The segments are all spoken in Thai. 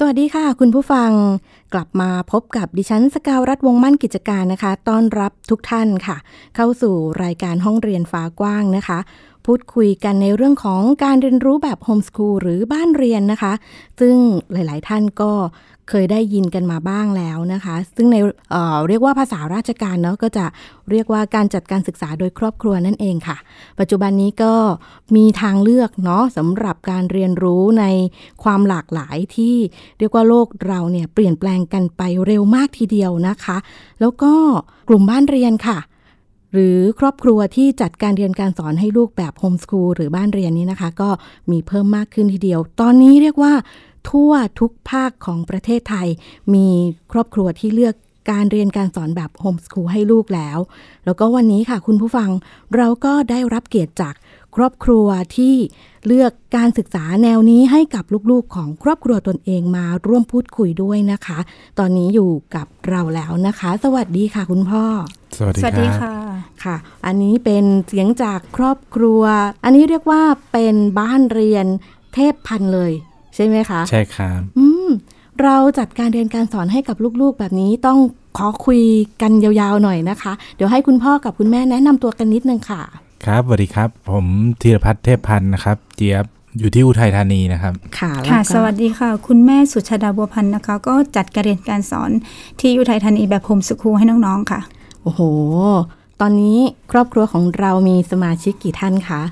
สวัสดีค่ะ คุณผู้ฟังกลับมาพบกับดิฉันสกาวรัฐวงมั่นกิจการนะคะ ต้อนรับทุกท่านค่ะ เข้าสู่รายการห้องเรียนฟ้ากว้างนะคะ พูดคุยกันในเรื่องของการเรียนรู้แบบโฮมสคูลหรือบ้านเรียนนะคะ ซึ่งหลาย ๆ ท่านก็ เคยได้ยินกันมาบ้างแล้วนะคะ ซึ่งในเเรียกว่าภาษาราชการเนาะก็จะเรียกว่าการจัดการศึกษาโดยครอบครัวนั่นเองค่ะ ปัจจุบันนี้ก็มีทางเลือกเนาะสำหรับการเรียนรู้ในความหลากหลายที่เรียกว่าโลกเราเนี่ยเปลี่ยนแปลงกันไปเร็วมากทีเดียวนะคะ แล้วก็กลุ่มบ้านเรียนค่ะหรือครอบครัวที่จัดการเรียนการสอนให้ลูกแบบโฮมส o ูลหรือบ้านเรียนนี้นะคะ ก็มีเพิ่มมากขึ้นทีเดียว ตอนนี้เรียกว่า ทั่วทุกภาคของประเทศไทย มีครอบครัวที่เลือกการเรียนการสอนแบบโฮมส o ูลให้ลูกแล้ว แล้วก็วันนี้ค่ะคุณผู้ฟังเราก็ได้รับเกียรติจากครอบครัวที่เลือกการศึกษาแนวนี้ให้กับลูกๆ ของครอบครัวตนเองมาร่วมพูดคุยด้วยนะคะ ตอนนี้อยู่กับเราแล้วนะคะ สวัสดีค่ะคุณพ่อ สวัสดีสวัสดีค่ะค่ะ อันนี้เป็นเสียงจากครอบครัว อันนี้เรียกว่าเป็นบ้านเรียนเทพพันธุ์เลย ใช่ไหมคะ ใช่ครับอืมเราจัดการเรียนการสอนให้กับลูกๆ แบบนี้ต้องขอคุยกันยาวๆหน่อยนะคะ เดี๋ยวให้คุณพ่อกับคุณแม่แนะนำตัวกันนิดนึงค่ะ ครับสวัสดีครับ ผมธีรพัฒน์เทพพันธ์นะครับ เจี๊ยบอยู่ที่อุทัยธานีนะครับ ค่ะแล้วค่ะก็สวัสดีค่ะ คุณแม่สุชาดาบัวพันธ์นะคะ ก็จัดการเรียนการสอนที่อุทัยธานีแบบโฮมสคูลให้น้องๆค่ะ โอ้โห ตอนนี้ครอบครัวของเรามีสมาชิกกี่ท่านคะ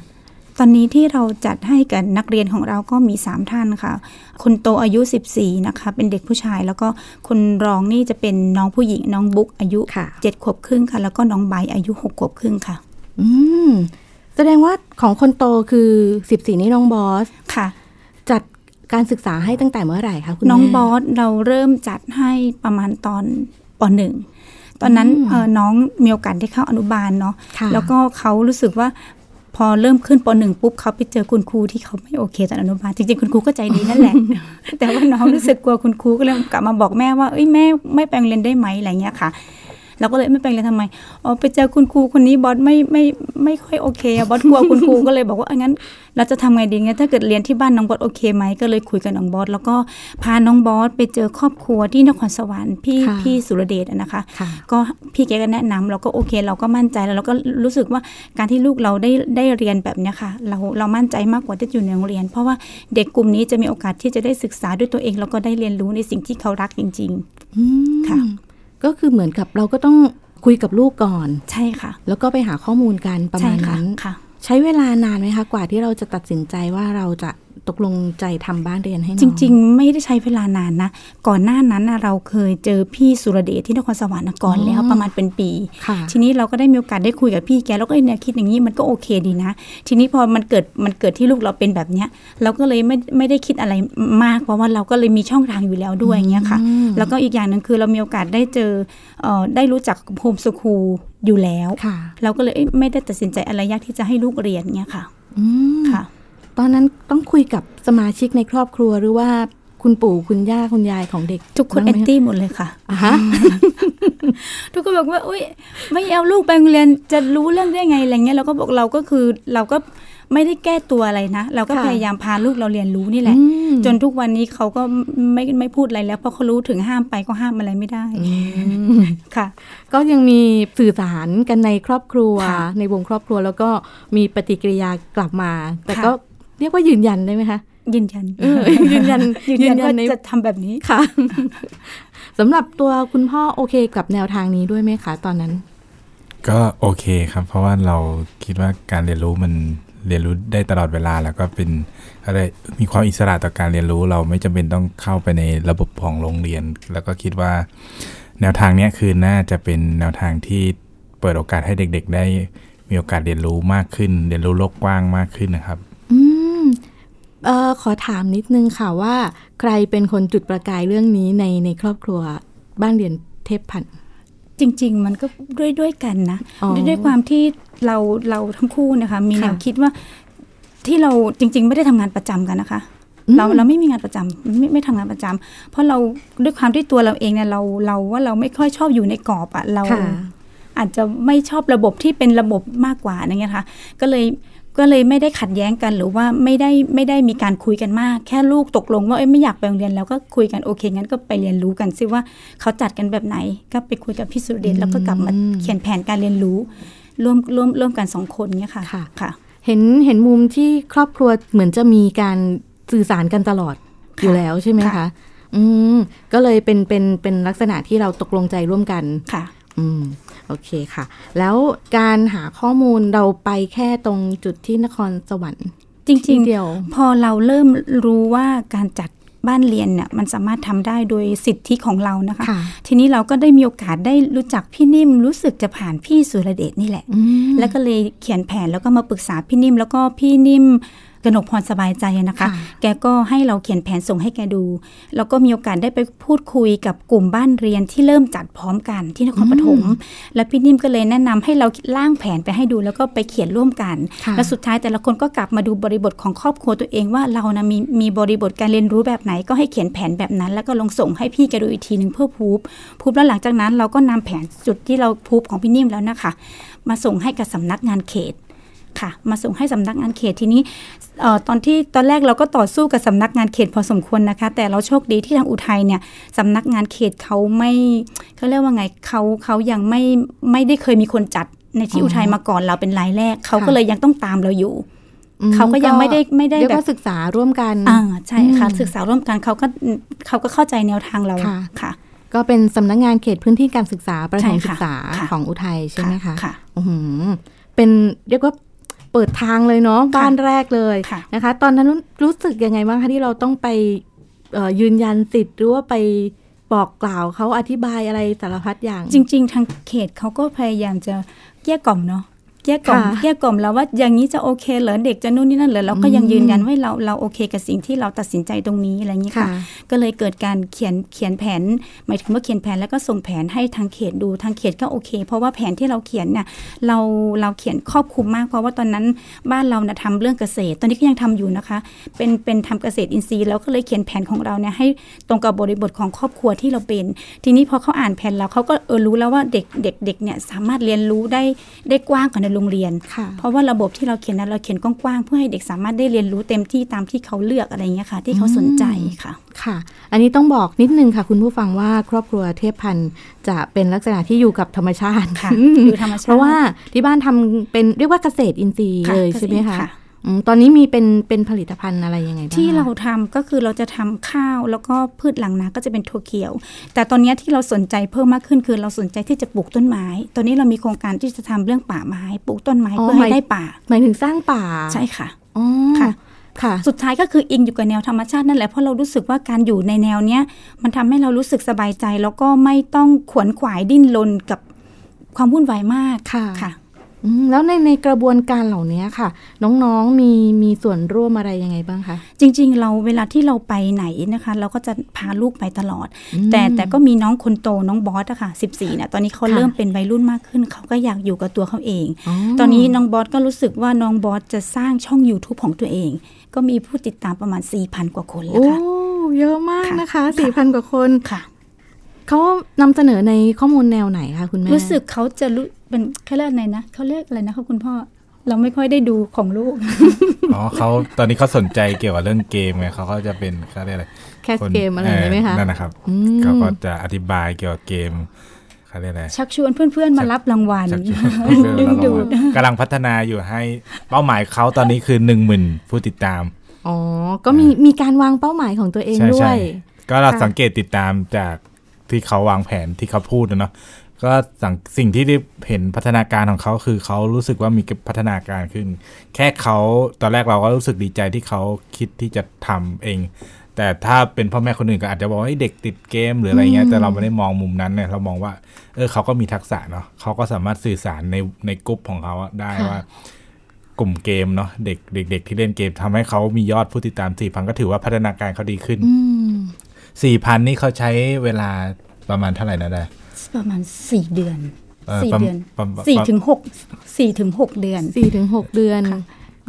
ตอนนี้ที่เราจัดให้กับนักเรียนของเราก็มี 3 ท่านค่ะ คนโตอายุ 14 นะคะ เป็นเด็กผู้ชาย แล้วก็คนรองนี่จะเป็นน้องผู้หญิงน้องบุ๊กอายุค่ะ7ขวบครึ่งค่ะ แล้วก็น้องใบอายุ6ขวบครึ่งค่ะ อืมแสดงว่าของคนโตคือ 14 นี่น้องบอสค่ะ จัดการศึกษาให้ตั้งแต่เมื่อไหร่คะคุณแม่น้องบอสเราเริ่มจัดให้ประมาณตอนปหนึ่งตอนนั้นอืมเอ่อน้องมีโอกาสได้เข้าอนุบาลเนาะค่ะแล้วก็เขารู้สึกว่า พอเริ่มขึ้นปหนึ่งปุ๊บเขาไปเจอคุณครูที่เขาไม่โอเคตอนอนุบาลจริงๆคุณครูก็ใจดีนั่นแหละ แต่ว่าน้องรู้สึกกลัวคุณครูก็เลยกลับมาบอกแม่ว่าเอ้ยแม่ไม่ไปโรงเรียนได้ไหมอะไรเงี้ยค่ะ เราก็เลยไม่ไปโรงเรียนทำไมอ๋อไปเจอคุณครูคนนี้บอสไม่ไม่ไม่ค่อยโอเคอะบอสกลัวคุณครูก็เลยบอกว่าเอางั้น เราจะทำไงดีงั้นถ้าเกิดเรียนที่บ้านน้องบอสโอเคไหมก็เลยคุยกับน้องบอสแล้วก็พาน้องบอสไปเจอครอบครัวที่นครสวรรค์พี่ค่ะพี่สุรเดชอะนะคะค่ะก็พี่แกก็แนะนำเราก็โอเค เราก็มั่นใจแล้วเราก็รู้สึกว่าการที่ลูกเราได้ได้เรียนแบบเนี้ยค่ะ เราเรามั่นใจมากกว่าที่อยู่ในโรงเรียน เพราะว่าเด็กกลุ่มนี้จะมีโอกาสที่จะได้ศึกษาด้วยตัวเองแล้วก็ได้เรียนรู้ในสิ่งที่เขารักจริงอืมค่ะ ก็คือเหมือนกับเราก็ต้องคุยกับลูกก่อนๆใช่ค่ะ แล้วก็ไปหาข้อมูลกันประใช่มาณค่ะนั้นค่ะ ใช้เวลานานไหมคะ กว่าที่เราจะตัดสินใจว่าเราจะตกลงใจทำบ้านเรียนให้น้อง จริง ๆ ไม่ได้ใช้เวลานานนะ ก่อนหน้านั้นนะเราเคยเจอพี่สุรเดชที่นครสวรรค์นะก่อนแล้วประมาณเป็นปีค่ะทีนี้เราก็ได้มีโอกาสได้คุยกับพี่แกแล้วก็แนวคิดอย่างนี้มันก็โอเคดีนะ ทีนี้พอมันเกิดมันเกิดที่ลูกเราเป็นแบบเนี้ย เราก็เลยไม่ไม่ได้คิดอะไรมากเพราะว่าเราก็เลยมีช่องทางอยู่แล้วด้วยอย่างเงี้ยค่ะอืมแล้วก็อีกอย่างหนึ่งคือเรามีโอกาสได้เจอเอ่อได้รู้จักโฮมสคูล อยู่แล้วค่ะเราก็เลยเอ้ยไม่ได้ตัดสินใจอะไรยากที่จะให้ลูกเรียนเงี้ยค่ะอืมค่ะ ตอนนั้นต้องคุยกับสมาชิกในครอบครัวหรือว่าคุณปู่คุณย่าคุณยายของเด็ก ทุกคนบ้าแองนไหมตี้หมดเลยค่ะอะฮะทุกคนบอกว่าอุ้ยไม่เอาลูกไปโรงเรียนจะรู้เรื่องได้ไงอะไรเงี้ยเราก็บอกเราก็คือเราก็ ไม่ได้แก้ตัวอะไรนะ เราก็ค่ะพยายามพาลูกเราเรียนรู้นี่แหละอืมจนทุกวันนี้เขาก็ไม่ไม่พูดอะไรแล้วเพราะเขารู้ถึงห้ามไปก็ห้ามอะไรไม่ได้อืมค่ะ ก็ยังมีสื่อสารกันในครอบครัวค่ะในวงครอบครัวแล้วก็มีปฏิกิริยากลับมา แต่ค่ะก็เรียกว่ายืนยันได้ไหมคะยืนยันเออยืนยันยืนยันว่าในจะทำแบบนี้ค่ะสำหรับตัวคุณพ่อโอเคกับแนวทางนี้ด้วยไหมคะตอนนั้น ก็โอเคครับ เพราะว่าเราคิดว่าการเรียนรู้มัน เรียนรู้ได้ตลอดเวลาแล้วก็เป็นอะไรมีความอิสระต่อการเรียนรู้ เราไม่จำเป็นต้องเข้าไปในระบบของโรงเรียน แล้วก็คิดว่า แนวทางนี้คือน่าจะเป็นแนวทางที่เปิดโอกาสให้เด็ก ๆ ได้มีโอกาสเรียนรู้มากขึ้น เรียนรู้โลกกว้างมากขึ้นนะครับ อืมเออขอถามนิดนึงค่ะว่า ใครเป็นคนจุดประกายเรื่องนี้ในในครอบครัวบ้านเรียนเทพพันธ์ จริง ๆ มันก็ด้วยด้วยกันนะอ๋อด้วยด้วยความที่เราเราทั้งคู่นะคะมีแนวค่ะคิดว่าที่เราจริง ๆ ไม่ได้ทำงานประจำกันนะคะอืมเราเราไม่มีงานประจำไม่ไม่ทำงานประจำเพราะเราด้วยความที่ตัวเราเองเนี่ยเราเราว่าเราไม่ค่อยชอบอยู่ในกรอบอะเราค่ะอาจจะไม่ชอบระบบที่เป็นระบบมากกว่าอย่างเงี้ยค่ะ ก็เลย ก็เลยไม่ได้ขัดแย้งกันหรือว่าไม่ได้ไม่ได้มีการคุยกันมาก แค่ลูกตกลงว่าเอ้ยไม่อยากไปโรงเรียนแล้วก็คุยกันโอเคงั้นก็ไปเรียนรู้กันซิว่าเขาจัดกันแบบไหน ก็ไปคุยกับพี่สุรเดชแล้วก็กลับมาอืมเขียนแผนการเรียนรู้ ร่วมร่วมร่วมกันสองคนเนี้ยค่ะค่ะค่ะ เห็นเห็นมุมที่ครอบครัวเหมือนจะมีการสื่อสารกันตลอดค่ะอยู่แล้วใช่ไหมคะค่ะอืมก็เลยเป็นเป็นเป็นลักษณะที่เราตกลงใจร่วมกันค่ะ อืม โอเคค่ะ แล้วการหาข้อมูลเราไปแค่ตรงจุดที่นครสวรรค์จริงที่ๆเดียว พอเราเริ่มรู้ว่าการจัดบ้านเรียนเนี่ยมันสามารถทำได้โดยสิทธิของเรานะคะค่ะทีนี้เราก็ได้มีโอกาสได้รู้จักพี่นิ่มรู้สึกจะผ่านพี่สุรเดชนี่แหละอืมแล้วก็เลยเขียนแผนแล้วก็มาปรึกษาพี่นิ่ม แล้วก็พี่นิ่ม กนกพรสบายใจนะคะค่ะแกก็ให้เราเขียนแผนส่งให้แกดู แล้วก็มีโอกาสได้ไปพูดคุยกับกลุ่มบ้านเรียนที่เริ่มจัดพร้อมกันที่นครปฐมและพี่นิ่มก็เลยแนะนำให้เราร่างแผนไปให้ดู แล้วก็ไปเขียนร่วมกันค่ะแล้วสุดท้ายแต่ละคนก็กลับมาดูบริบทของครอบครัวตัวเองว่าเรานะมีมีบริบทการเรียนรู้แบบไหนก็ให้เขียนแผนแบบนั้น แล้วก็ลงส่งให้พี่แกดูอีกทีหนึ่งเพื่อพูบพูบแล้วหลังจากนั้นเราก็นำแผนจุดที่เราพูบของพี่นิ่มแล้วนะคะ มาส่งให้กับสำนักงานเขต ค่ะ มาส่งให้สำนักงานเขตทีนี้เอ่อตอนที่ตอนแรกเราก็ต่อสู้กับสำนักงานเขตพอสมควรนะคะ แต่เราโชคดีที่ทางอุทัยเนี่ยสำนักงานเขตเขาไม่เขาเรียกว่าไงเขาเขายังไม่ไม่ได้เคยมีคนจัดในที่อ๋ออุอุทัยมาก่อนเราเป็นรายแรกเขาค่ะก็เลยยังต้องตามเราอยู่อืมเขาก็ยังไม่ได้ไม่ได้เรียกแบบว่าศึกษาร่วมกันอ่าใช่ค่ะอืมศึกษาร่วมกันเขาก็เขาก็เข้าใจแนวทางเราค่ะค่ะก็เป็นสำนักงานเขตพื้นที่การศึกษาประถมใช่ค่ะศึกษาค่ะของอุทัยใช่ไหมคะค่ะอื้อหือเป็นเรียกว่า เปิดทางเลยเนาะบ้านแรกเลยค่ะนะคะ ตอนนั้นรู้สึกยังไงบ้างคะที่เราต้องไปเอ่อยืนยันสิทธิ์หรือว่าไปบอกกล่าวเขาอธิบายอะไรสารพัดอย่าง จริง ๆ ทางเขตเขาก็พยายามจะแยกกล่อมเนาะ แยกกล่อมค่ะแยกกล่อมแล้วว่าอย่างนี้จะโอเคเหรอเด็กจะนู่นนี่นั่นเหรอเราก็ยังอืมยืนยันว่าเราเราโอเคกับสิ่งที่เราตัดสินใจตรงนี้อะไรอย่างนี้ค่ะค่ะ ก็เลยเกิดการเขียนเขียนแผน หมายถึงว่าเขียนแผนแล้วก็ส่งแผนให้ทางเขตดูทางเขตก็โอเค เพราะว่าแผนที่เราเขียนเนี่ยเราเราเขียนครอบคลุมมาก เพราะว่าตอนนั้นบ้านเรานะทำเรื่องเกษตร ตอนนี้ก็ยังทำอยู่นะคะ เป็นเป็นทำเกษตรอินทรีย์แล้วก็เลยเขียนแผนของเราเนี่ยให้ตรงกับบริบทของครอบครัวที่เราเป็น ทีนี้พอเขาอ่านแผนแล้วเขาก็เออรู้แล้วว่าเด็กเด็กเด็กเนี่ยสามารถเรียนรู้ได้ได้กว้างกว่าในโรงเรียนค่ะเพราะว่าระบบที่เราเขียนนั้นเราเขียนกว้างๆเพื่อให้เด็กสามารถได้เรียนรู้เต็มที่ตามที่เขาเลือกอะไรอย่างเงี้ยค่ะ ที่เขาสนใจค่ะค่ะ อันนี้ต้องบอกนิดนึงค่ะ คุณผู้ฟังว่าครอบครัวเทพพันธ์จะเป็นลักษณะที่อยู่กับธรรมชาติค่ะอืมอยู่ธรรมชาติเพราะว่าที่บ้านทำเป็นเรียกว่าเกษตรอินทรีย์ค่ะเลยใช่ไหมคะค่ะอืม ตอนนี้มีเป็นเป็นผลิตภัณฑ์อะไรยังไงบ้างที่คะเราทำก็คือเราจะทำข้าวแล้วก็พืชหลังนาก็จะเป็นถั่วเขียว แต่ตอนนี้ที่เราสนใจเพิ่มมากขึ้นคือเราสนใจที่จะปลูกต้นไม้ ตอนนี้เรามีโครงการที่จะทำเรื่องป่าไม้ปลูกต้นไม้เพื่อให้ได้ป่า หมายถึงสร้างป่าใช่ค่ะอ๋อค่ะค่ะสุดท้ายก็คืออิงอยู่กับแนวธรรมชาตินั่นแหละเพราะเรารู้สึกว่าการอยู่ในแนวเนี้ยมันทำให้เรารู้สึกสบายใจ แล้วก็ไม่ต้องขวนขวายดิ้นรนกับความวุ่นวายมากค่ะค่ะอืม แล้วในในกระบวนการเหล่านี้ค่ะ น้องๆมีมีส่วนร่วมอะไรยังไงบ้างคะจริง ๆ เราเวลาที่เราไปไหนนะคะ เราก็จะพาลูกไปตลอดอืมแต่แต่ก็มีน้องคนโตน้องบอสอะค่ะ14เนี่ยตอนนี้เขาค่ะเริ่มเป็นวัยรุ่นมากขึ้น เขาก็อยากอยู่กับตัวเขาเองอ๋อตอนนี้น้องบอสก็รู้สึกว่าน้องบอสจะสร้างช่อง YouTube ของตัวเอง ก็มีผู้ติดตามประมาณ4,000กว่าคนแล้วโอ้ค่ะเยอะมากค่ะนะคะค่ะสี่พันกว่าคนค่ะเขานำเสนอในข้อมูลแนวไหนคะคุณแม่ รู้สึกเขาจะรู้ เป็นเขาเรียกอะไรนะเขาเรียกอะไรนะคะคุณพ่อเราไม่ค่อยได้ดูของลูก อ๋อเขาตอนนี้เขาสนใจเกี่ยวกับเรื่องเกมไงเขาก็จะเป็นเขาเรียกอะไรแคสเกมอะไรอย่างนี้ไหมคะนั่นนะครับอืมเขาก็จะอธิบายเกี่ยวกับเกมเขาเรียกอะไรชักชวนเพื่อนๆมารับรางวัลชักชวนเพื่อนดึงๆดูดกำลังพัฒนาอยู่ให้เป้าหมายเขาตอนนี้คือหนึ่งหมื่นผู้ติดตาม อ๋อ ก็มีมีการวางเป้าหมายของตัวเองใช่ด้วใช่ยก็เราค่ะสังเกตติดตามจากที่เขาวางแผนที่เขาพูดนะเนาะ ก็สังสิ่งที่ได้เห็นพัฒนาการของเขาคือเขารู้สึกว่ามีพัฒนาการขึ้น แค่เขาตอนแรกเราก็รู้สึกดีใจที่เขาคิดที่จะทำเอง แต่ถ้าเป็นพ่อแม่คนอื่นก็อาจจะบอกว่าเฮ้ยเด็กติดเกมหรืออะไรเงี้ยอืมแต่เราไม่ได้มองมุมนั้นเนี่ยเรามองว่า เออเขาก็มีทักษะเนาะเขาก็สามารถสื่อสารในในกลุ่มของเขาอะได้ว่ากลุ่มเกมเนาะเด็กเด็ก ๆ ที่เล่นเกมทำให้เขามียอดผู้ติดตามสี่พันก็ถือว่าพัฒนาการเขาดีขึ้นอืมสี่พันนี่เขาใช้เวลาประมาณเท่าไหร่นะได้ ประมาณสี่เดือนเอ่อสี่ประเดือนประประสี่ถึงหกสี่ถึงหกเดือนสี่ถึงหกเดือน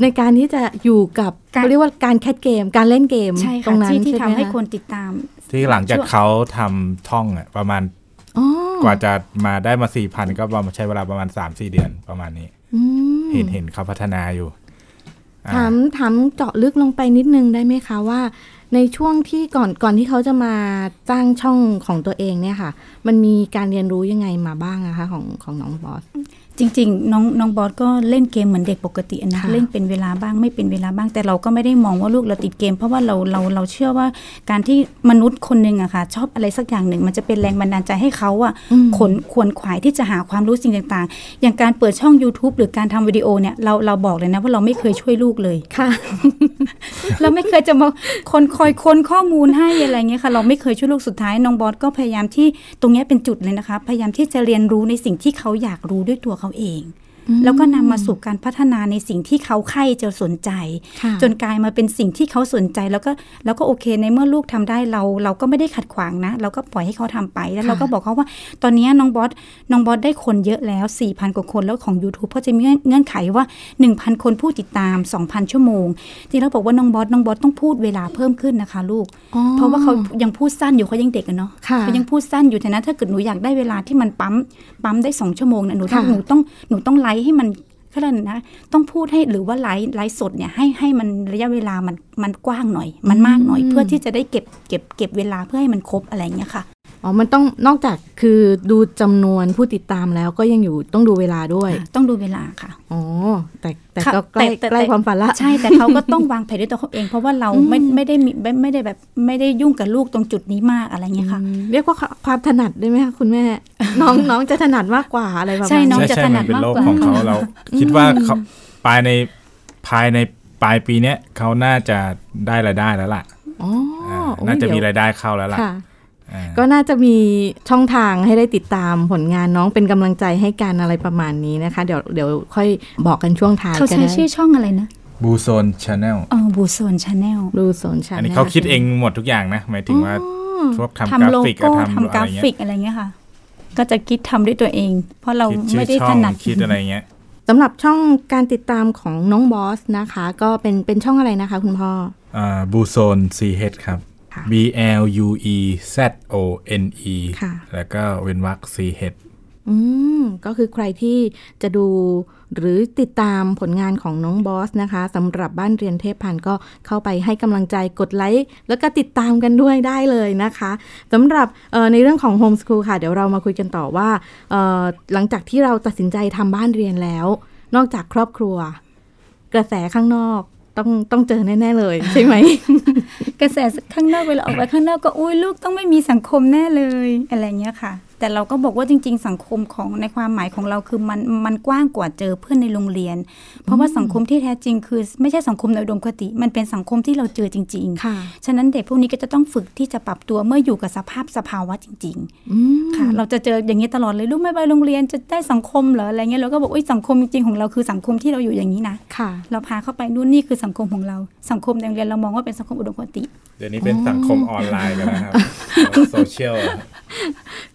ในการที่จะอยู่กับการเขาเรียกว่าการแคสเกม การเล่นเกมใช่ตรค่ะงนั้นที่ที่ช่ทำไมให้คะคนติดตาม ที่หลังจากช่วงเขาทำท่องอะประมาณอ๋อกว่าจะมาได้มาสี่พันก็ประมาณใช้เวลาประมาณสามสี่เดือนประมาณนี้อืมเห็นเห็นเขาพัฒนาอยู่อ่าถามถามเจาะลึกลงไปนิดนึงได้ไหมคะว่า ในช่วงที่ก่อนก่อนที่เขาจะมาจ้างช่องของตัวเองเนี่ยค่ะ มันมีการเรียนรู้ยังไงมาบ้างอะคะของของน้องบอส จริงๆ น้องน้องบอสก็เล่นเกมเหมือนเด็กปกตินะค่ะเล่นเป็นเวลาบ้างไม่เป็นเวลาบ้างแต่เราก็ไม่ได้มองว่าลูกเราติดเกม เพราะว่าเราเราเราเชื่อว่าการที่มนุษย์คนหนึ่งอะค่ะ ชอบอะไรสักอย่างหนึ่ง มันจะเป็นแรงบันดาลใจให้เขาอะอืมขนขวนขวายที่จะหาความรู้สิ่งต่างๆ อย่างการเปิดช่อง YouTube หรือการทำวิดีโอเนี่ยเราเราบอกเลยนะว่าเราไม่เคยช่วยลูกเลยค่ะ เราไม่เคยจะมาคนคอยค้นข้อมูลให้อะไรเงี้ยค่ะ เราไม่เคยช่วยลูกสุดท้ายน้องบอสก็พยายามที่ตรงเนี้ยเป็นจุดเลยนะคะ พยายามที่จะเรียนรู้ในสิ่งที่เขาอยากรู้ด้วยตัวเขาเขาเอง แล้วก็นำมาสู่การพัฒนาในสิ่งที่เขาใคร่จะสนใจค่ะจนกลายมาเป็นสิ่งที่เขาสนใจแล้วก็แล้วก็โอเคในเมื่อลูกทำได้เรา เราก็ไม่ได้ขัดขวางนะ เราก็ปล่อยให้เขาทำไป แล้วค่ะเราก็บอกเขาว่า ตอนนี้น้องบอสน้องบอสได้คนเยอะแล้ว 4,000 กว่าคนแล้วของ YouTube เพราะจะมีเงื่อนไขว่า 1,000 คนผู้ติดตาม 2,000 ชั่วโมงที่เราบอกว่าน้องบอสน้องบอสต้องพูดเวลาเพิ่มขึ้นนะคะลูกอ๋อเพราะว่าเขายังพูดสั้นอยู่เขายังเด็กอะเนาะค่ะเขายังพูดสั้นอยู่แต่นั้นถ้าเกิดหนูอยากได้เวลาที่มันปั๊มปั๊มได้สองชั่วโมงนะหนูต้องค่ะหนูต้องหนูต้องไลฟ์ให้มันก็เลยนะต้องพูดให้หรือว่าไลฟ์ไลฟ์สดเนี่ยให้ให้มันระยะเวลามันมันกว้างหน่อย มันมากหน่อยเพื่อที่จะได้เก็บเก็บเก็บเวลาเพื่อให้มันครบอะไรอย่างเงี้ยค่ะ อ๋อ มันต้องนอกจากคือดูจำนวนผู้ติดตามแล้วก็ยังอยู่ต้องดูเวลาด้วย ต้องดูเวลาค่ะ อ๋อ แต่แต่ค่ะก็ใกล้แต่แต่ใกล้ความฝันละ ใช่ แต่เขาก็ต้องวางแผนด้วยตัวเขาเอง เพราะว่าเราไม่ไม่ได้มีไม่ไม่ได้แบบไม่ได้ยุ่งกับลูกตรงจุดนี้มากอะไรเงี้ยค่ะอืมเรียกว่าความถนัดได้ไหมคะคุณแม่ น้องน้องจะถนัดมากกว่าอะไรประมาณใช่น้องนี้ใช่จะใช่ถนัมัดนเป็นมากโลกกว่าของเขาเราคิดว่าเขาภายในภายในปลายปีเนี้ยเขาน่าจะได้รายได้แล้วล่ะอ๋ออ่าโอ้ยน่าจะมีเดี๋ยวรายได้เข้าแล้วล่ะค่ะอ่า ก็น่าจะมีช่องทางให้ได้ติดตามผลงานน้องเป็นกำลังใจให้กันอะไรประมาณนี้นะคะ เดี๋ยวเดี๋ยวค่อยบอกกันช่วงท้ายเขาก็ใช้ได้ชื่อช่องอะไรนะบูโซนชาแนลเออบูโซนชาแนลดูโซนชันอันนี้เขาคิดเองหมดทุกอย่างนะหมายถึงว่าพวกทำกราทำโลฟิกโก้ทำทำกอะราไรเงี้ฟิยกอะไรเงี้ยค่ะ ก็จะคิดทำด้วยตัวเอง เพราะเราคิดชื่ไม่อได้ช่อถงนัดคิดอะไรเงี้ยสำหรับช่องการติดตามของน้องบอสนะคะ ก็เป็นเป็นช่องอะไรนะคะ คุณพ่ออ่าบูโซน CH ครับค่ะ B L U E Z O N E ค่ะแล้วก็เว้นวรรค CH อืม ก็คือใครที่จะดูหรือติดตามผลงานของน้องบอสนะคะสำหรับบ้านเรียนเทพพันธ์ก็เข้าไปให้กำลังใจกดไลค์แล้วก็ติดตามกันด้วยได้เลยนะคะสำหรับเอ่อในเรื่องของโฮมส o ูลค่ะ เดี๋ยวเรามาคุยกันต่อว่าเอ่อหลังจากที่เราตัดสินใจทำบ้านเรียนแล้ว นอกจากครอบครัว กระแสข้างนอก ต้องต้องเจอแน่ๆเลยใช่ไหมกระแสข้างนอกเวลาออกไปข้างนอกก็อุ้ยลูกต้องไม่มีสังคมแน่เลยอะไรเงี้ยค่ะ แต่เราก็บอกว่าจริง ๆ สังคมของในความหมายของเราคือมันมันกว้างกว่าเจอเพื่อนในโรงเรียน เพราะว่าสังคมที่แท้จริงคือไม่ใช่สังคมในอุดมคติ มันเป็นสังคมที่เราเจอจริงค่ะๆฉะนั้นเด็กพวกนี้ก็จะต้องฝึกที่จะปรับตัวเมื่ออยู่กับสภาพสภาวะจริงๆอืมค่ะ เราจะเจออย่างนี้ตลอดเลยลูกไม่ไปโรงเรียนจะได้สังคมเหรออะไรเงี้ยเราก็บอกว่าสังคมจริงๆของเราคือสังคมที่เราอยู่อย่างนี้นะค่ะ เราพาเข้าไปนู่นนี่คือสังคมของเรา สังคมในโรงเรียนเรามองว่าเป็นสังคมอุดมคติ เดี๋ยวนี้เป็นสังคมออนไลน์กันนะครับโซเชียลอะ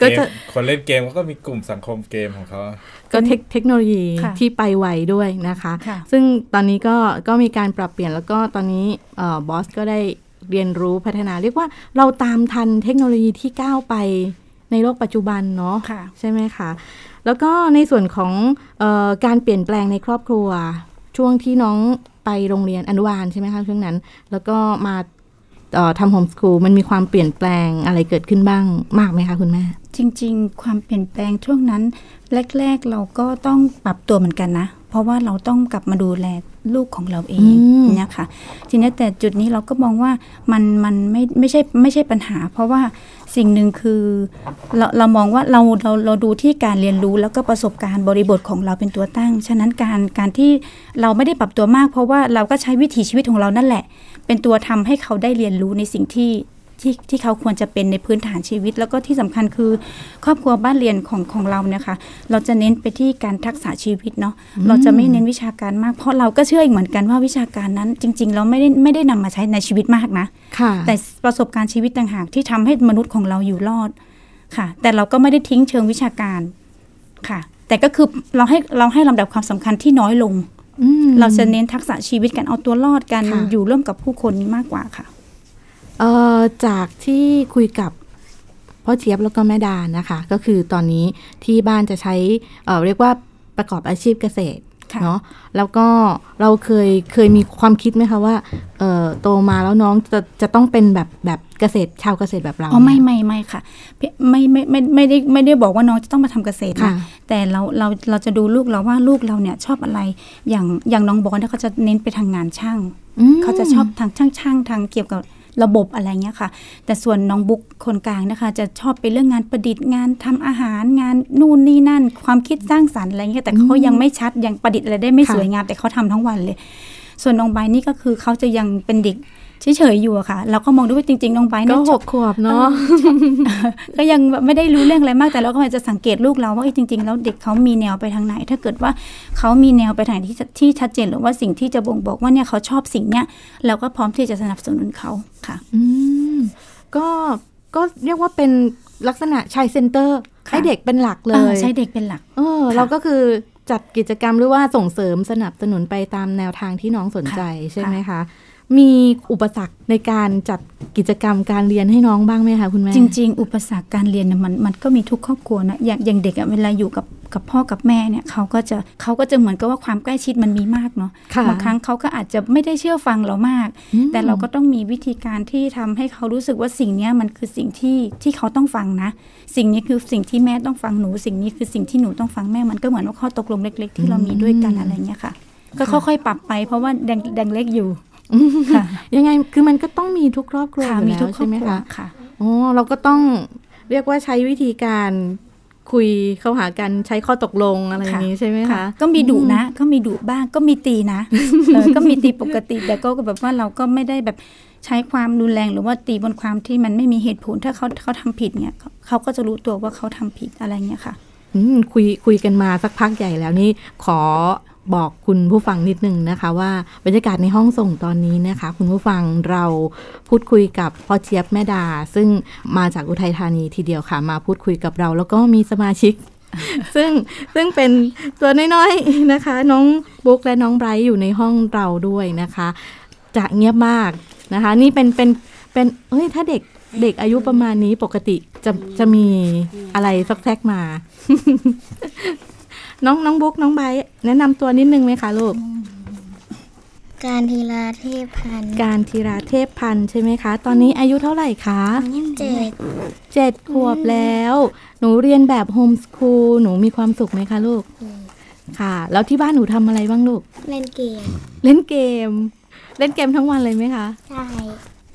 ก็จะเมคนเล่นเกมเขาก็มีกลุ่มสังคมเกมของเขา ก็เทคเทคโนโลยีค่ะที่ไปไวด้วยนะคะค่ะซึ่งตอนนี้ก็ก็มีการปรับเปลี่ยนแล้วก็ตอนนี้บอสก็ได้เรียนรู้พัฒนาเรียกว่าเราตามทันเทคโนโลยีที่ก้าวไปในโลกปัจจุบันเนาะค่ะใช่ไหมคะ แล้วก็ในส่วนของเออการเปลี่ยนแปลงในครอบครัว ช่วงที่น้องไปโรงเรียนอนุบาลใช่ไหมคะช่วงนั้น แล้วก็มาเอ่อ ทำโฮมสคูลมันมีความเปลี่ยนแปลงอะไรเกิดขึ้นบ้างมากไหมคะคุณแม่ จริง ๆ ความเปลี่ยนแปลงช่วงนั้น แรก ๆ เราก็ต้องปรับตัวเหมือนกันนะ เพราะว่าเราต้องกลับมาดูแลลูกของเราเองอืมเนี่ยค่ะ ทีนี้แต่จุดนี้เราก็มองว่ามันมันไม่ไม่ใช่ไม่ใช่ปัญหา เพราะว่าสิ่งหนึ่งคือเราเรามองว่าเราเราเราดูที่การเรียนรู้แล้วก็ประสบการณ์บริบทของเราเป็นตัวตั้ง ฉะนั้นการการที่เราไม่ได้ปรับตัวมาก เพราะว่าเราก็ใช้วิถีชีวิตของเรานั่นแหละ เป็นตัวทำให้เขาได้เรียนรู้ในสิ่งที่ที่ที่เขาควรจะเป็นในพื้นฐานชีวิต แล้วก็ที่สำคัญคือ ครอบครัวบ้านเรียนของของเราเนี่ยค่ะเราจะเน้นไปที่การทักษะชีวิตเนาะเราจะไม่เน้นวิชาการมาก เพราะเราก็เชื่ออีกเหมือนกันว่าวิชาการนั้น จริง ๆ เราไม่ได้ไม่ได้นำมาใช้ในชีวิตมากนะค่ะแต่ประสบการณ์ชีวิตต่างหากที่ทำให้มนุษย์ของเราอยู่รอดค่ะ แต่เราก็ไม่ได้ทิ้งเชิงวิชาการค่ะ แต่ก็คือเราให้เราให้ลำดับความสำคัญที่น้อยลงอืม เราจะเน้นทักษะชีวิตการเอาตัวรอดการค่ะอยู่ร่วมกับผู้คนนี้มากกว่าค่ะเอ่อจากที่คุยกับพ่อเจี๊ยบแล้วก็แม่ดานะคะ ก็คือตอนนี้ที่บ้านจะใช้เอ่อเรียกว่าประกอบอาชีพเกษตรค่ะเนาะแล้วก็เราเคยเคยมีความคิดไหมคะว่าเอ่อโตมาแล้วน้องจะจะต้องเป็นแบบแบบ เกษตรชาวเกษตรแบบเราอ๋อไม่เนี่ยไม่ไม่ค่ะพี่ไม่ไม่ไม่ไม่ได้ไม่ได้บอกว่าน้องจะต้องมาทำเกษตรค่ะนะแต่เราเราเราจะดูลูกเราว่าลูกเราเนี่ยชอบอะไรอย่างอย่างน้องบอลเนี่ยเขาจะเน้นไปทางงานช่างอืมเขาจะชอบทางช่างช่างๆทางเกี่ยวกับระบบอะไรเงี้ยค่ะ แต่ส่วนน้องบุ๊กคนกลางนะคะ จะชอบไปเรื่องงานประดิษฐ์งานทำอาหารงานนู่นนี่นั่น ความคิดสร้างสรรค์อะไรเงี้ยแต่เขายังไม่ชัดยังประดิษฐ์อะไรได้ไม่ค่ะสวยงามแต่เขาทำทั้งวันเลย ส่วนน้องไบร์ทนี่ก็คือเขาจะยังเป็นเด็ก เฉยๆอยู่อะค่ะ เราก็มองดูว่าจริงๆน้องไบร์ทก็เนี่ยหกขวบเนาะก็ยังไม่ได้รู้เรื่องอะไรมากแต่เราก็จะสังเกตลูกเราว่าเอ้ยจริง ๆ แล้วเด็กเขามีแนวไปทางไหน ถ้าเกิดว่าเขามีแนวไปทางไหนที่ที่ชัดเจนหรือว่าสิ่งที่จะบ่งบอกว่าเนี่ยเขาชอบสิ่งเนี้ยเราก็พร้อมที่จะสนับสนุนเขาค่ะ อืมก็ก็เรียกว่าเป็นลักษณะ child center ค่ะให้เด็กเป็นหลักเลยเออใช้เด็กเป็นหลัก เออค่ะเราก็คือจัดกิจกรรมหรือว่าส่งเสริมสนับสนุนไปตามแนวทางที่น้องสนใจค่ะใช่ไหมคะ มีอุปสรรคในการจัดกิจกรรมการเรียนให้น้องบ้างไหมคะคุณแม่ จริง ๆ อุปสรรคการเรียนเนี่ยมันมันก็มีทุกครอบครัวนะอย่างอย่างเด็กอะเวลาอยู่กับกับพ่อกับแม่เนี่ยเขาก็จะเขาก็จะเหมือนกับว่าความใกล้ชิดมันมีมากเนาะค่ะบางครั้งเขาก็อาจจะไม่ได้เชื่อฟังเรามากอืมแต่เราก็ต้องมีวิธีการที่ทำให้เขารู้สึกว่าสิ่งเนี้ยมันคือสิ่งที่ที่เขาต้องฟังนะ สิ่งนี้คือสิ่งที่แม่ต้องฟังหนู สิ่งนี้คือสิ่งที่หนูต้องฟังแม่มันก็เหมือนว่าข้อตกลงเล็ก ๆ ที่เรามีด้วยกันอะไรเงี้ยค่ะ ก็ค่อยๆปรับไปเพราะว่าแดงแดงเล็กอยู่ค่ะ ยังไงคือมันก็ต้องมีทุกครอบครัวค่ะอยู่มีแล้ทุวกครอใช่บไหมครัวคะค่ะอ๋อเราก็ต้องเรียกว่าใช้วิธีการคุยเข้าหากันใช้ข้อตกลงอะไรอย่างนี้ใช่ไหมคะ ก็มีดุนะ ก็มีดุบ้างก็มีตีนะเออก็มีตีปกติแต่ก็แบบว่าเราก็ไม่ได้แบบใช้ความรุนแรงหรือว่าตีบนความที่มันไม่มีเหตุผลถ้าเขาเขาทำผิดเนี่ยเขาเขาก็จะรู้ตัวว่าเขาทำผิดอะไรเงี้ยค่ะอืมคุยคุยกันมาสักพักใหญ่แล้วนี่ขอ บอกคุณผู้ฟังนิดนึงนะคะ ว่าบรรยากาศในห้องส่งตอนนี้นะคะ คุณผู้ฟังเราพูดคุยกับพ่อเจี๊ยบแม่ดา ซึ่งมาจากอุทัยธานีทีเดียวค่ะ มาพูดคุยกับเรา แล้วก็มีสมาชิก ซึ่งซึ่งเป็นตัวน้อยๆนะคะ น้องบุ๊กและน้องไบรท์อยู่ในห้องเราด้วยนะคะ จะเงียบมากนะคะ นี่เป็นเป็นเป็นเฮ้ยถ้าเด็กเด็กอายุประมาณนี้ปกติจะจะมีอะไรซักแซกมา น้องน้องบุ๊กน้องไบร์ทแนะนำตัวนิดนึงไหมคะลูก การทีลาเทพพันธ์การทีราเทพพันธ์ใช่ไหมคะ ตอนนี้อายุเท่าไหร่คะ เจ็ดเจ็ดขวบแล้ว หนูเรียนแบบโฮมสคูล หนูมีความสุขไหมคะลูก ค่ะ แล้วที่บ้านหนูทำอะไรบ้างลูก เล่นเกมเล่นเกม เล่นเกมทั้งวันเลยไหมคะ ใช่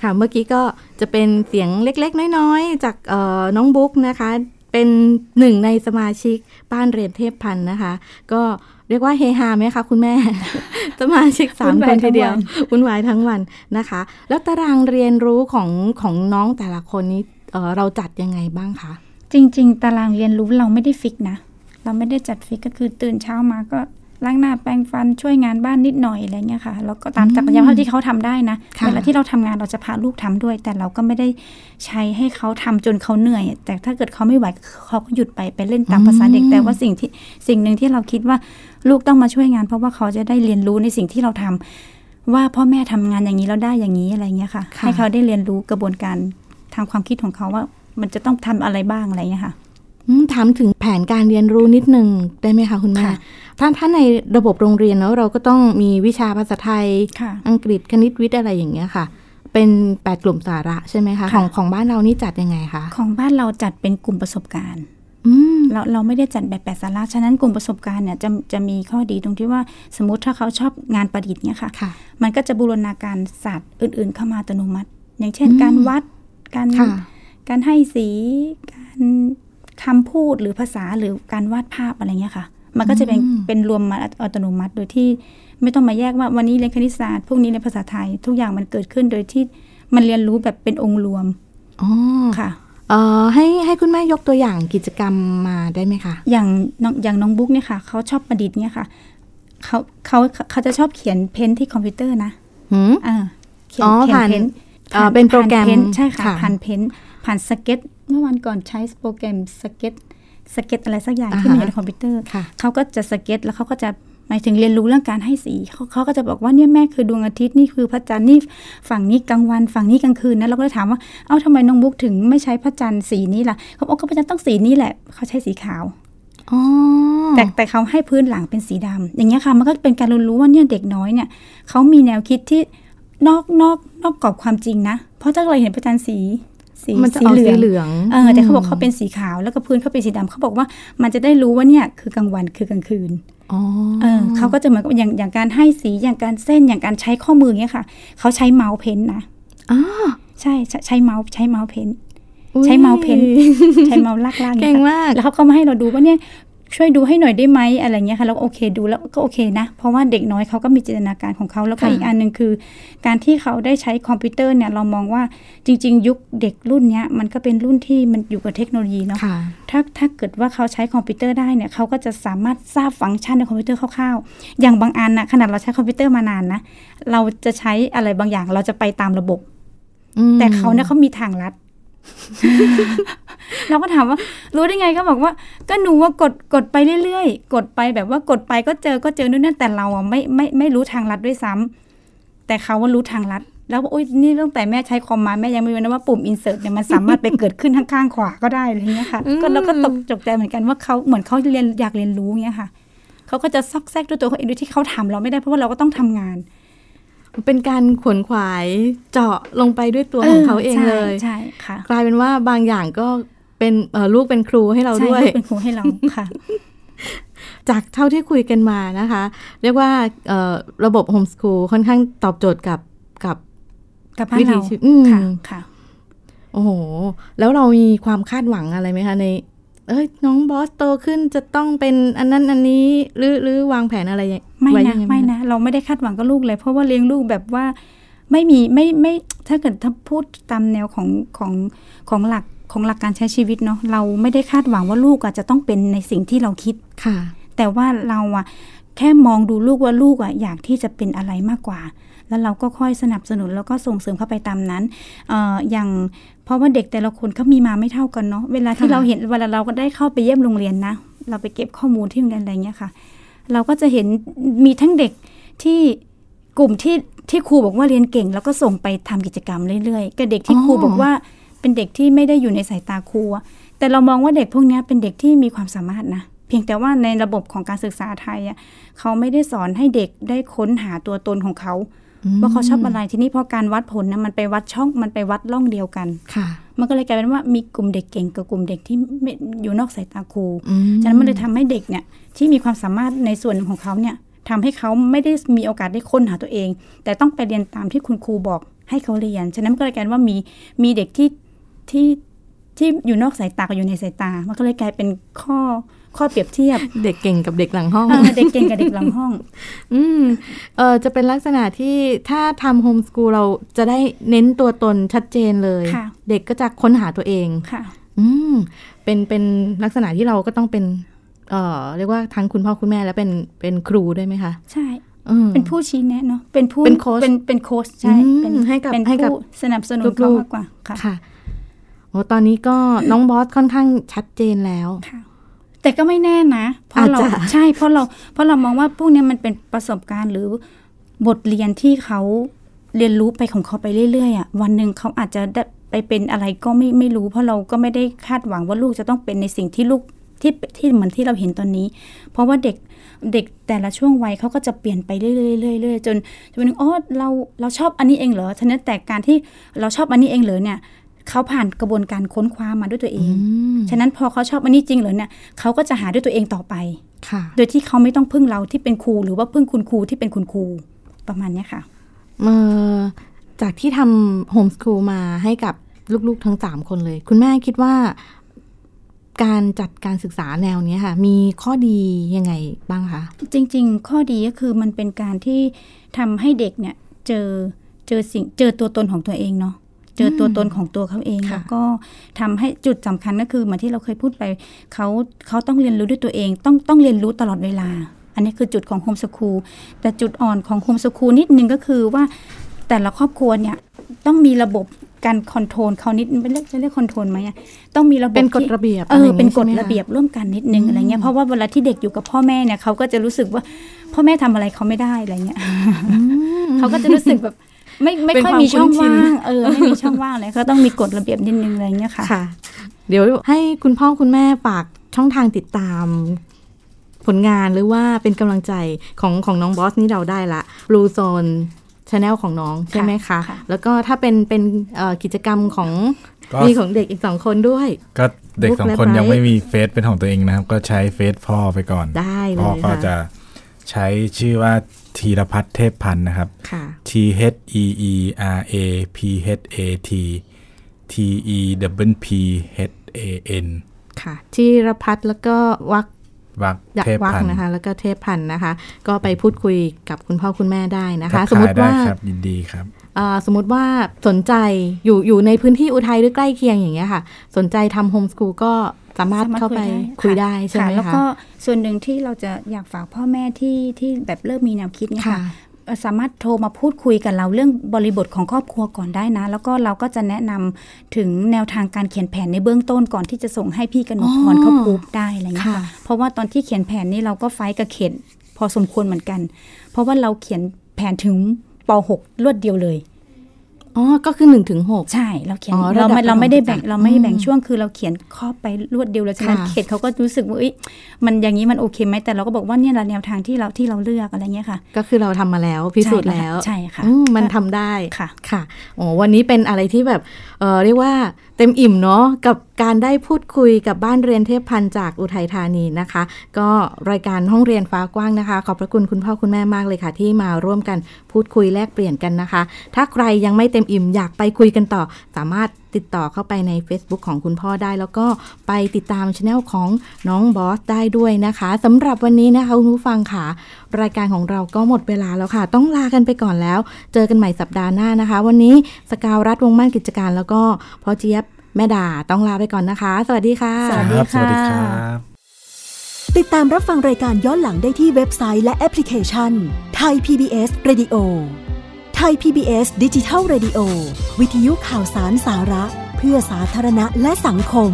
ค่ะ เมื่อกี้ก็จะเป็นเสียงเล็กๆ น้อยๆ จากเอ่อน้องบุ๊กนะคะ เป็นหนึ่งในสมาชิกบ้านเรียนเทพพันธ์นะคะ ก็เรียกว่าเฮฮาไหมคะคุณแม่ สมาชิกสามวุ่นควายนทีเดียวทั้งวันวุ่นวายทั้งวันนะคะ แล้วตารางเรียนรู้ของของน้องแต่ละคนนี้เอ่อเราจัดยังไงบ้างคะจริง ๆ ตารางเรียนรู้เราไม่ได้ฟิกนะ เราไม่ได้จัดฟิกก็คือตื่นเช้ามาก็ ล้างหน้าแปรงฟันช่วยงานบ้านนิดหน่อยอะไรเงี้ยค่ะแล้วก็ตามศักยภาพที่เขาทำได้นะค่ะเวลาที่เราทำงานเราจะพาลูกทำด้วย แต่เราก็ไม่ได้ใช้ให้เขาทำจนเขาเหนื่อย แต่ถ้าเกิดเขาไม่ไหวเขาก็หยุดไปไปเล่นตามภาษาเด็ก แต่ว่าสิ่งที่สิ่งหนึ่งที่เราคิดว่าลูกต้องมาช่วยงาน เพราะว่าเขาจะได้เรียนรู้ในสิ่งที่เราทำว่าพ่อแม่ทำงานอย่างนี้แล้วได้อย่างนี้อะไรเงี้ยค่ะค่ะ ให้เขาได้เรียนรู้กระบวนการทางความคิดของเขาว่า มันจะต้องทำอะไรบ้างอะไรเงี้ยค่ะอืมถามถึงแผนการเรียนรู้นิดนึงได้ไหมคะคุณแม่ค่ะ ถ้าถ้าในระบบโรงเรียนแล้วเราก็ต้องมีวิชาภาษาไทยค่ะอังกฤษคณิตวิทย์อะไรอย่างเงี้ยค่ะ เป็นแปดกลุ่มสาระใช่ไหมคะค่ะของของบ้านเรานี่จัดยังไงคะของบ้านเราจัดเป็นกลุ่มประสบการณ์อืมเราเราไม่ได้จัดแบบแปดสาระ ฉะนั้นกลุ่มประสบการณ์เนี่ยจะจะมีข้อดีตรงที่ว่าสมมติถ้าเขาชอบงานประดิษฐ์เนี่ยค่ะค่ะมันก็จะบูรณาการศาสตร์อื่น ๆ เข้ามาอัตโนมัติ อย่างเช่นอืมการวัด การค่ะการให้สี การคำพูดหรือภาษาหรือการวาดภาพอะไรเงี้ยค่ะ มันก็จะเป็นอืมเป็นรวมมาอัตโนมัติ โดยที่ไม่ต้องมาแยกว่าวันนี้เรียนคณิตศาสตร์พรุ่งนี้เรียนภาษาไทย ทุกอย่างมันเกิดขึ้นโดยที่มันเรียนรู้แบบเป็นองค์รวมอ๋อค่ะเอ่อให้ให้คุณแม่ยกตัวอย่างกิจกรรมมาได้ไหมคะ อย่างน้องอย่างน้องบุ๊กเนี่ยค่ะเขาชอบประดิษฐ์เนี่ยค่ะเขาเขาเขาจะชอบเขียน paint ที่คอมพิวเตอร์นะหืมอ่าเขียนอ๋อเขียนผ่าน paint เอ่อเป็นโปรแกรมผ่านเพ้นใช่ค่ะค่ะผ่าน paint ผ่านสเก็ตเมื่อวันก่อนใช้โปรแกรม sketch sketch อะไรสักอย่างที่อ่าฮะมันอยู่ในคอมพิวเตอร์ค่ะเขาก็จะสเก็ตแล้วเขาก็จะหมายถึงเรียนรู้เรื่องการให้สีเขาเขาก็จะบอกว่าเนี่ยแม่คือดวงอาทิตย์นี่คือพระจันทร์นี่ฝั่งนี้กลางวันฝั่งนี้กลางคืนนะเราก็เลยถามว่าเอ้าทำไมน้องบุ๊กถึงไม่ใช้พระจันทร์สีนี้ล่ะเขาบอกก็พระจันทร์ต้องสีนี้แหละเขาใช้สีขาวอ๋อแต่แต่เขาให้พื้นหลังเป็นสีดำอย่างเงี้ยค่ะมันก็เป็นการเรียนรู้ว่าเนี่ยเด็กน้อยเนี่ยเขามีแนวคิดที่นอกนอกนอกกรอบความจริงนะ เพราะถ้าเราเห็นพระจันทร์สี สีมันจะสีออกเหลืสีองเหลืองเออแต่เขาบอกเขาเป็นสีขาวแล้วก็พื้นเขาเป็นสีดำเขาบอกว่ามันจะได้รู้ว่าเนี่ยคือกลางวันคือกลางคืนอ๋อเออเขาก็จะเหมือนกับอย่างอย่างการให้สีอย่างการเส้นอย่างการใช้ข้อมือเงี้ยค่ะเขาใช้เมาส์ paint นะอ๋อใช่ใช้ใช้เมาส์ใช้เมาส์ paint อุ๊ยใช้เมาส์ paint ใช้เมาส์ลากๆเงี้ยค่ะเก่งมากแล้วเขาก็มาให้เราดูว่าเนี่ย ช่วยดูให้หน่อยได้ไหมอะไรเงี้ยค่ะแล้วโอเคดูแล้วก็โอเคนะ เพราะว่าเด็กน้อยเขาก็มีจินตนาการของเขาแล้วก็ค่ะอีกอันหนึ่งคือ การที่เขาได้ใช้คอมพิวเตอร์เนี่ยเรามองว่าจริง ๆ ยุคเด็กรุ่นเนี้ยมันก็เป็นรุ่นที่มันอยู่กับเทคโนโลยีเนาะค่ะถ้าถ้าเกิดว่าเขาใช้คอมพิวเตอร์ได้เนี่ยเขาก็จะสามารถทราบฟังก์ชันในคอมพิวเตอร์คร่าวๆอย่างบางอันนะขนาดเราใช้คอมพิวเตอร์มานานนะเราจะใช้อะไรบางอย่างเราจะไปตามระบบอืมแต่เขาเนี่ยเขามีทางลัด เราก็ถามว่า รู้ได้ไงก็บอกว่า ก็หนูว่ากดกดไปเรื่อยๆ กดไปแบบว่ากดไปก็เจอก็เจอนู่นนั่นแต่เราอะไม่ไม่ไม่รู้ทางลัดด้วยซ้ำแต่เขาว่ารู้ทางลัด แล้วบอกโอ้ยนี่ตั้งแต่แม่ใช้คอมมาแม่ยังไม่รู้นะว่าปุ่ม insert เนี่ยมันสามารถไปเกิดขึ้นข้างๆขวาก็ได้อะไรเงี้ยค่ะ ก็เราก็ตกจกใจเหมือนกันว่าเขาเหมือนเขาเรียนอยากเรียนรู้เงี้ยค่ะเขาก็จะซอกแซกด้วยตัวเขาเองโดยที่เขาถามเราไม่ได้เพราะว่าเราก็ต้องทำงาน เป็นการขวนขวายเจาะลงไปด้วยตัวของเขาเองเลยใช่ใช่ค่ะ กลายเป็นว่าบางอย่างก็เป็นเอ่อลูกเป็นครูให้เราใช่ด้วยลูกเป็นครูให้เราค่ะ จากเท่าที่คุยกันมานะคะ เรียกว่าเอ่อระบบโฮมส o ูลค่อนข้างตอบโจทย์กับกับกับบ้านวิถีเราชีวิตอืมค่ะค่ะ โอ้โห แล้วเรามีความคาดหวังอะไรไหมคะใน เอ้ยน้องบอสโตขึ้นจะต้องเป็นอันนั้นอันนี้หรือหรือวางแผนอะไรไม่ไว้นะยังงหไม่นะ เราไม่ได้คาดหวังกับลูกเลย เพราะว่าเลี้ยงลูกแบบว่าไม่มีไม่ไม่ถ้าเกิดถ้าพูดตามแนวของของของหลักของหลักการใช้ชีวิตเนาะเราไม่ได้คาดหวังว่าลูกอะจะต้องเป็นในสิ่งที่เราคิดค่ะ แต่ว่าเราอะแค่มองดูลูกว่าลูกอะอยากที่จะเป็นอะไรมากกว่า แล้วเราก็ค่อยสนับสนุนแล้วก็ส่งเสริมเข้าไปตามนั้นเอ่ออย่างเพราะว่าเด็กแต่ละคนเขามีมาไม่เท่ากันเนาะเวลาที่ค่ะเราเห็นเวลาเราก็ได้เข้าไปเยี่ยมโรงเรียนนะ เราไปเก็บข้อมูลที่โรงเรียนอะไรเงี้ยค่ะ เราก็จะเห็นมีทั้งเด็กที่กลุ่มที่ที่ครูบอกว่าเรียนเก่ง แล้วก็ส่งไปทำกิจกรรมเรื่อยๆกับเด็กที่ครูบอกว่าเป็นเด็กที่ไม่ได้อยู่ในสายตาครูอะแต่เรามองว่าเด็กพวกเนี้ยเป็นเด็กที่มีความสามารถนะเพียงแต่ว่าในระบบของการศึกษาไทยอะเขาไม่ได้สอนให้เด็กได้ค้นหาตัวตนของเขา ว่าเขาชอบอะไรทีนี้พอการวัดผลนะมันไปวัดช่องมันไปวัดล่องเดียวกันค่ะ มันก็เลยกลายเป็นว่ามีกลุ่มเด็กเก่งกับกลุ่มเด็กที่ไม่อยู่นอกสายตาครูอืมฉะนั้นมันเลยทำให้เด็กเนี่ยที่มีความสามารถในส่วนหนึ่งของเขาเนี่ยทำให้เขาไม่ได้มีโอกาสได้ค้นหาตัวเอง แต่ต้องไปเรียนตามที่คุณครูบอกให้เขาเรียน ฉะนั้นมันก็เลยกลายเป็นว่ามีมีเด็กที่ที่ที่อยู่นอกสายตากับอยู่ในสายตา มันก็เลยกลายเป็นข้อ ข้อเปรียบเทียบ เด็กเก่งกับเด็กหลังห้องเออเด็กเก่งกับเด็กหลังห้อง อืมเออจะเป็นลักษณะที่ถ้าทำโฮมส o ูลเราจะได้เน้นตัวตนชัดเจนเลยค่ะเด็กก็จะค้นหาตัวเองค่ะ อืมเป็นเป็นลักษณะที่เราก็ต้องเป็น เอ่อเรียกว่าทั้งคุณพ่อคุณแม่และเป็นเป็นครูด้วยไหมคะ ใช่อืมเป็นผู้ชี้แนะเนาะเป็นผู้เป็นโค้ชเป็นเป็นโค้ชใช่อืมเป็นให้กับเป็นให้กับผู้สนับสนุนลูเขากๆมากกว่าค่ะค่ะ โอ้ตอนนี้ก็น้องบอสค่อนข้างชัดเจนแล้วค่ะ แต่ก็ไม่แน่นะ เพราะเราอาจจะใช่เพราะเราเพราะเรามองว่าพวกเนี้ยมันเป็นประสบการณ์หรือบทเรียนที่เขาเรียนรู้ไปของเขาไปเรื่อยๆอะวันหนึ่งเขาอาจจะได้ไปเป็นอะไรก็ไม่ไม่รู้ เพราะเราก็ไม่ได้คาดหวังว่าลูกจะต้องเป็นในสิ่งที่ลูกที่ที่เหมือนที่เราเห็นตอนนี้ เพราะว่าเด็กเด็กแต่ละช่วงวัยเขาก็จะเปลี่ยนไปเรื่อยๆเรื่อยๆจนจนวันหนึงอ๋อเราเราชอบอันนี้เองเหรอฉะนั้นแต่การที่เราชอบอันนี้เองเหรอเนี่ย เขาผ่านกระบวนการค้นคว้ามาด้วยตัวเองมฉะนั้นพอเขาชอบอันนี้จริงเหรอเนี่ยเขาก็จะหาด้วยตัวเองต่อไปค่ะโดยที่เขาไม่ต้องพึ่งเราที่เป็นครู หรือว่าพึ่งคุณครูที่เป็นคุณครูประมาณเนี้ยค่ะเอ่อจากที่ทำโฮมส o ูลมาให้กับลูกๆทั้งสามคนเลย คุณแม่คิดว่าการจัดการศึกษาแนวเนี้ยค่ะ มีข้อดียังไงบ้างคะจริง ๆ ข้อดีก็คือมันเป็นการที่ทำให้เด็กเนี่ยเจอเจอสิ่งเจอตัวตนของตัวเองเนาะ เจอตัวตนของตัวเขาเองค่ะแล้วก็ทำให้จุดสำคัญก็คือเหมือนที่เราเคยพูดไปเขาเขาต้องเรียนรู้ด้วยตัวเอง ต้องต้องเรียนรู้ตลอดเวลา อันนี้คือจุดของโฮมสคูลแต่จุดอ่อนของโฮมสคูลนิดนึงก็คือว่าแต่ละครอบครัวเนี่ยต้องมีระบบการ control เขานิดไม่เรียกจะเรียก control ไหมอะต้องมีระบบเป็นกฎระเบียบเออะไรอย่างงี้เป็นกฎใช่ไหมคระเบียบร่วมกันนิดนึงอะไรเงี้ยเพราะว่าเวลาที่เด็กอยู่กับพ่อแม่เนี่ยเขาก็จะรู้สึกว่าพ่อแม่ทำอะไรเขาไม่ได้อะไรเงี้ยเขาก็จะรู้สึกแบบ ไม่ไม่ค่อยมีช่องว่างเป็นความคุ้นชินว่างเออไม่มีช่องว่างเลยเขาต้องมีกฎระเบียบนิดนึงอะไรเงี้ยค่ะค่ะ เดี๋ยวให้คุณพ่อคุณแม่ฝากช่องทางติดตามผลงานหรือว่าเป็นกำลังใจของของน้องบอสนี่เราได้ละ Blue Zone Channel ของน้องใช่ไหมคะค่ะแล้วก็ถ้าเป็นเป็นเอ่อกิจกรรมของก็มีของเด็กอีกสองคนด้วย ก็เด็กสองคน Book และ Bright ยังไม่มีเฟซเป็นของตัวเองนะครับ ก็ใช้เฟซพ่อไปก่อน ได้เลพ่อยก็ค่ะจะ ใช้ชื่อว่าธีรพัฒน์เทพพันธ์นะครับค่ะ T H E E R A P H A T T E W P H A N ค่ะที่รพัฒน์แล้วก็วักวักยักเทพวักพันธ์นะคะ แล้วก็เทพพันธ์นะคะ ก็ไปพูดคุยกับคุณพ่อคุณแม่ได้นะคะทักสมมทายติได้ว่าครับยินดีครับอ่าสมมติว่าสนใจอยู่อยู่ในพื้นที่อุทัยหรือใกล้เคียงอย่างเงี้ยค่ะ สนใจทำโฮมส o ูลก็ สามารถเข้าไปคุยได้ใช่ไหมแล้วคะก็ส่วนหนึ่งที่เราจะอยากฝากพ่อแม่ที่ที่แบบเริ่มมีแนวคิดเนี่ยค่ะค่ะเอ่อสามารถโทรมาพูดคุยกับเราเรื่องบริบทของครอบครัวก่อนได้นะ แล้วก็เราก็จะแนะนำถึงแนวทางการเขียนแผนในเบื้องต้นก่อนที่จะส่งให้พี่กนกพรอ๋อเขาพูดได้อะไรเงี้ยค่ะค่ะเพราะว่าตอนที่เขียนแผนนี่เราก็ไฟท์กับเขตพอสมควรเหมือนกัน เพราะว่าเราเขียนแผนถึงป .6 รวดเดียวเลย อ๋อ ก็คือหนึ่งถึงหกใช่ เราเขียนอ๋อเราไม่ระดับเราไม่ได้แบ่งประถมศึกษาเราไม่ได้แบ่งอืมช่วงคือเราเขียนข้อไปรวดเดียวเลยฉะนั้นค่ะเขตเขาก็รู้สึกว่าเอ้ยมันอย่างนี้มันโอเคไหมแต่เราก็บอกว่าเนี่ยแหละแนวทางที่เราที่เราเลือกอะไรเงี้ยค่ะ ก็คือเราทำมาแล้วพิสูจน์แล้วใช่ค่ะอืมมันทำได้ค่ะค่ะโอ้วันนี้เป็นอะไรที่แบบเออเรียกว่าเต็มอิ่มเนาะกับ การได้พูดคุยกับบ้านเรียนเทพพันธ์จากอุทัยธานีนะคะ ก็รายการห้องเรียนฟ้ากว้างนะคะ ขอบพระคุณคุณพ่อคุณแม่มากเลยค่ะ ที่มาร่วมกันพูดคุยแลกเปลี่ยนกันนะคะ ถ้าใครยังไม่เต็มอิ่มอยากไปคุยกันต่อ สามารถติดต่อเข้าไปใน Facebook ของคุณพ่อได้ แล้วก็ไปติดตามช anel ของน้องบอสได้ด้วยนะคะสำหรับวันนี้นะคะคุณผู้ฟังค่ะ รายการของเราก็หมดเวลาแล้วค่ะ ต้องลากันไปก่อนแล้ว เจอกันใหม่สัปดาห์หน้านะคะ วันนี้สกาวรัฐวงมั่นกิจการแล้วก็พอเจี๊ยบ แม่ดาต้องลาไปก่อนนะคะ สวัสดีค่ะ สวัสดีครับสวัสดีคค่ะรับติดตามรับฟังรายการย้อนหลังได้ที่เว็บไซต์และแอปพลิเคชันไทย PBS Radio ไทย PBS ดิจิทัล Radio วิทยุข่าวสารสาระ เพื่อสาธารณะและสังคม